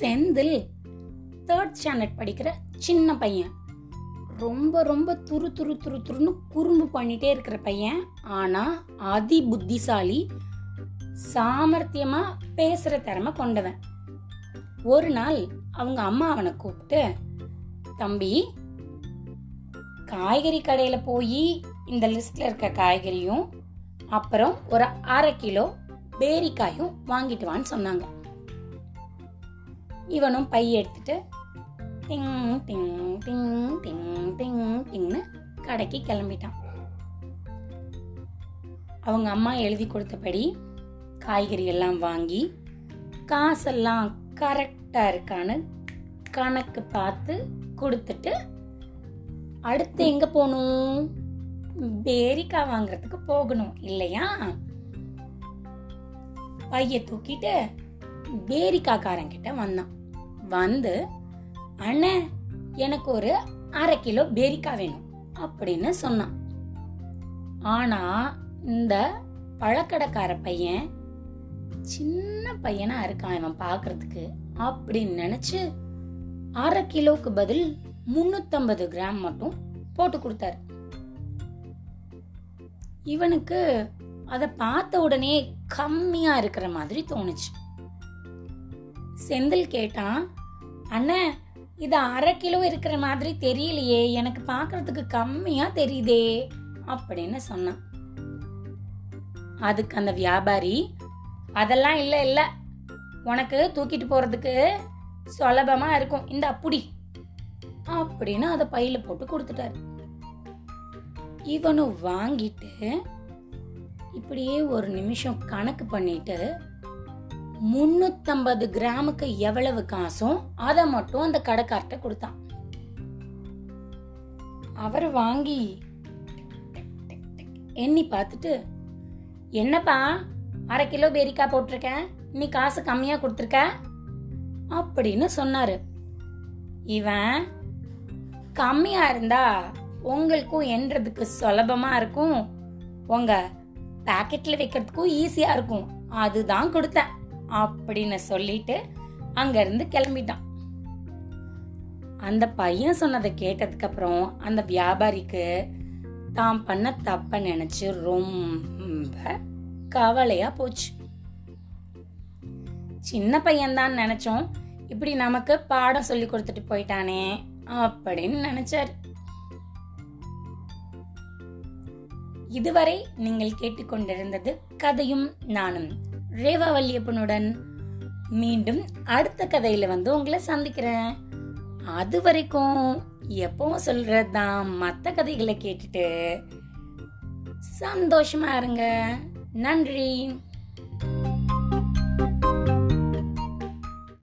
Senthil. Third standard படிக்கிற சின்ன பையன். ரொம்ப ரொம்ப துரு துரு துரு துருன்னு குறும்பு பண்ணிட்டே இருக்கிற பையன். ஆனால் அதி புத்திசாலி சாமர்த்தியமாக பேசுகிற திறமை கொண்டவன். ஒரு நாள் அவங்க அம்மா அவனை கூப்பிட்டு தம்பி காய்கறி கடையில் போய் இந்த லிஸ்டில் இருக்க காய்கறியும் அப்புறம் ஒரு அரை கிலோ பேரிக்காயும் வாங்கிட்டு வான்னு சொன்னாங்க. இவனும் பை எடுத்துட்டு டிங் டிங் டிங் டிங் டிங் டிங்னு கடைக்கு கிளம்பிட்டான். அவங்க அம்மா எழுதி கொடுத்தபடி காய்கறி எல்லாம் வாங்கி காசெல்லாம் கரெக்டாக இருக்கான்னு கணக்கு பார்த்து கொடுத்துட்டு அடுத்து எங்கே போகணும்? பேரிக்கா வாங்குறதுக்கு போகணும் இல்லையா? பைய தூக்கிட்டு பேரிக்காக்காரங்கிட்ட வந்தான். வந்து அண்ணே எனக்கு ஒரு அரை கிலோ பேரிக்கா வேணும் அப்படின்னு சொன்னான். ஆனா இந்த பழக்கடைக்கார பையன் சின்ன பையனா இருக்கான் இவன் பாக்குறதுக்கு அப்படின்னு நினைச்சு அரை கிலோக்கு பதில் முன்னூத்தம்பது கிராம் மட்டும் போட்டு கொடுத்தாரு. இவனுக்கு அதை பார்த்த உடனே கம்மியா இருக்கிற மாதிரி தோணுச்சு. செந்தில் கேட்டான் அண்ணே இது அரை கிலோ இருக்கிற மாதிரி தெரியலையே. எனக்கு பார்க்கறதுக்கு கம்மியா தெரியுதே அப்படின்னு சொன்னான். அதுக்கு அந்த வியாபாரி அதெல்லாம் இல்ல இல்ல. உனக்கு தூக்கிட்டு போறதுக்கு சுலபமா இருக்கும். இந்த அப்படி அப்படின்னு அதை பையில போட்டு கொடுத்துட்டாரு. இவனும் வாங்கிட்டு இப்படியே ஒரு நிமிஷம் கணக்கு பண்ணிட்டு முன்னூத்தம்பது கிராமுக்கு எவ்வளவு காசும் அதை மட்டும் அந்த கடைக்கார்ட்ட கொடுத்தான். அவர் வாங்கி எண்ணி பார்த்துட்டு என்னப்பா அரை கிலோ பேரிக்காய் போட்டிருக்கேன் நீ காசு கம்மியா கொடுத்துருக்க? அப்படின்னு சொன்னாரு. இவன் கம்மியா இருந்தா உங்களுக்கும் எண்றதுக்கு சுலபமா இருக்கும். உங்க பாக்கெட்ல வைக்கிறதுக்கும் ஈஸியா இருக்கும். அதுதான் கொடுத்தேன். அப்படின்னு சொல்லிட்டு அங்கேருந்து கிளம்பிட்டான். அந்த பையன் சொன்னதை கேட்டதுக்கு அப்புறம் அந்த வியாபாரிக்கு தான் பண்ண தப்ப நினைச்சு ரொம்ப கவலையா போச்சு. சின்ன பையன்தான் நினைச்சோம் இப்படி நமக்கு பாடம் சொல்லி கொடுத்துட்டு போயிட்டானே அப்படின்னு நினைச்சாரு. இதுவரை நீங்கள் கேட்டுக்கொண்டிருந்தது கதையும் நானும். ரேவா வல்லியப்பனுடன் மீண்டும் அடுத்த கதையில வந்து உங்களை சந்திக்கிறேன். அது வரைக்கும் எப்பவும் சொல்றதுதான். மத்த கதைகளை கேட்டுட்டு சந்தோஷமா இருங்க. நன்றி.